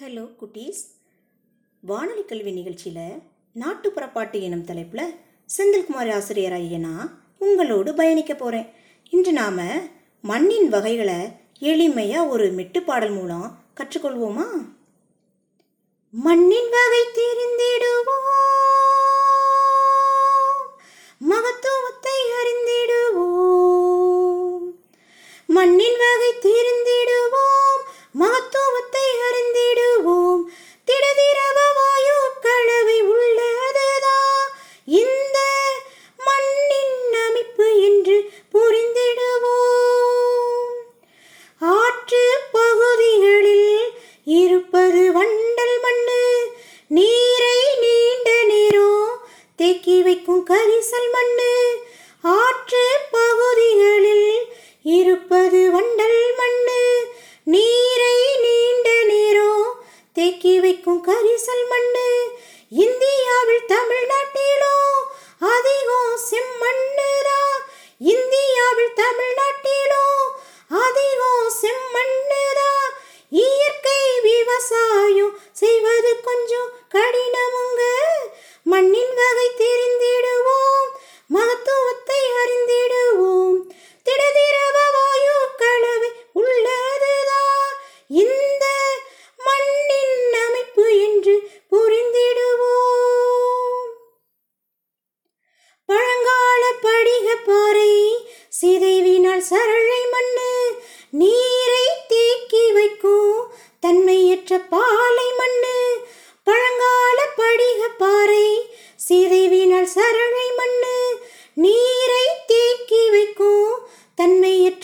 Hello குட்டீஸ். வானொலி கல்வி நிகழ்ச்சியில் நாட்டுப்புற பாட்டு எனும் தலைப்பில் செந்தில்குமார் ஆசிரியர் ஐயனா உங்களோடு பயணிக்க போகிறேன் இன்று நாம் மண்ணின் வகைகளை எளிமையாக ஒரு மெட்டு பாடல் மூலம் கற்றுக்கொள்வோமா? மண்ணின் வகை தெரிந்திடுவோம் மகத்துவத்தை அறிந்திடுவோம். மண்ணின் வகை தெரிந்திடுவோம் தேக்கி வைக்கும் கரிசல் மண்ணு. ஆற்று பகுதிகளில் இருப்பது வண்டல் மண்ணு. நீரை நீண்ட நேரம் தேக்கி வைக்கும் கரிசல் மண்ணு. இந்தியாவில் தமிழ்நாட்டிலோ அதிகம் செம்மண்ணுதான் இந்தியாவில் தமிழ்நாட்டிலோ அதிகம் செம்மண்ணுதான் இயற்கை விவசாயம் மண்ணின் வகை தெரிந்திடுவோம் மகத்துவத்தை அறிந்திடுவோம். திடதிரவ வாயு கலவை உள்ளதுதான் இந்த மண்ணின் அமைப்பு என்று புரிந்திடுவோம். பழங்கால படிக பாறை சிதைவினால் சரளை மண்ணு நீரை தேக்கி வைக்கும் தன்மையற்ற பா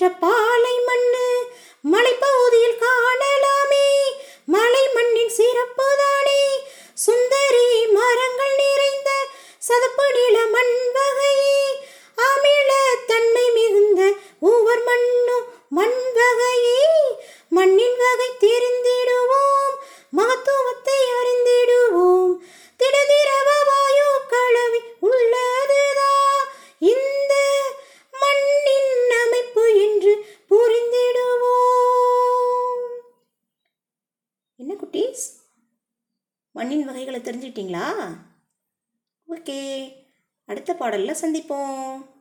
என்ற பாலை மண்ணு மலைப்பகுதியில் காணலாமே. மலை மண்ணின் சிறப்புதானே. சுந்தரி மரங்கள் நிறைந்த சதுப்பு நில மண் என்ன குட்டீஸ்? மண்ணின் வகைகளை தெரிஞ்சுக்கிட்டீங்களா? ஓகே. அடுத்த பாடலில் சந்திப்போம்.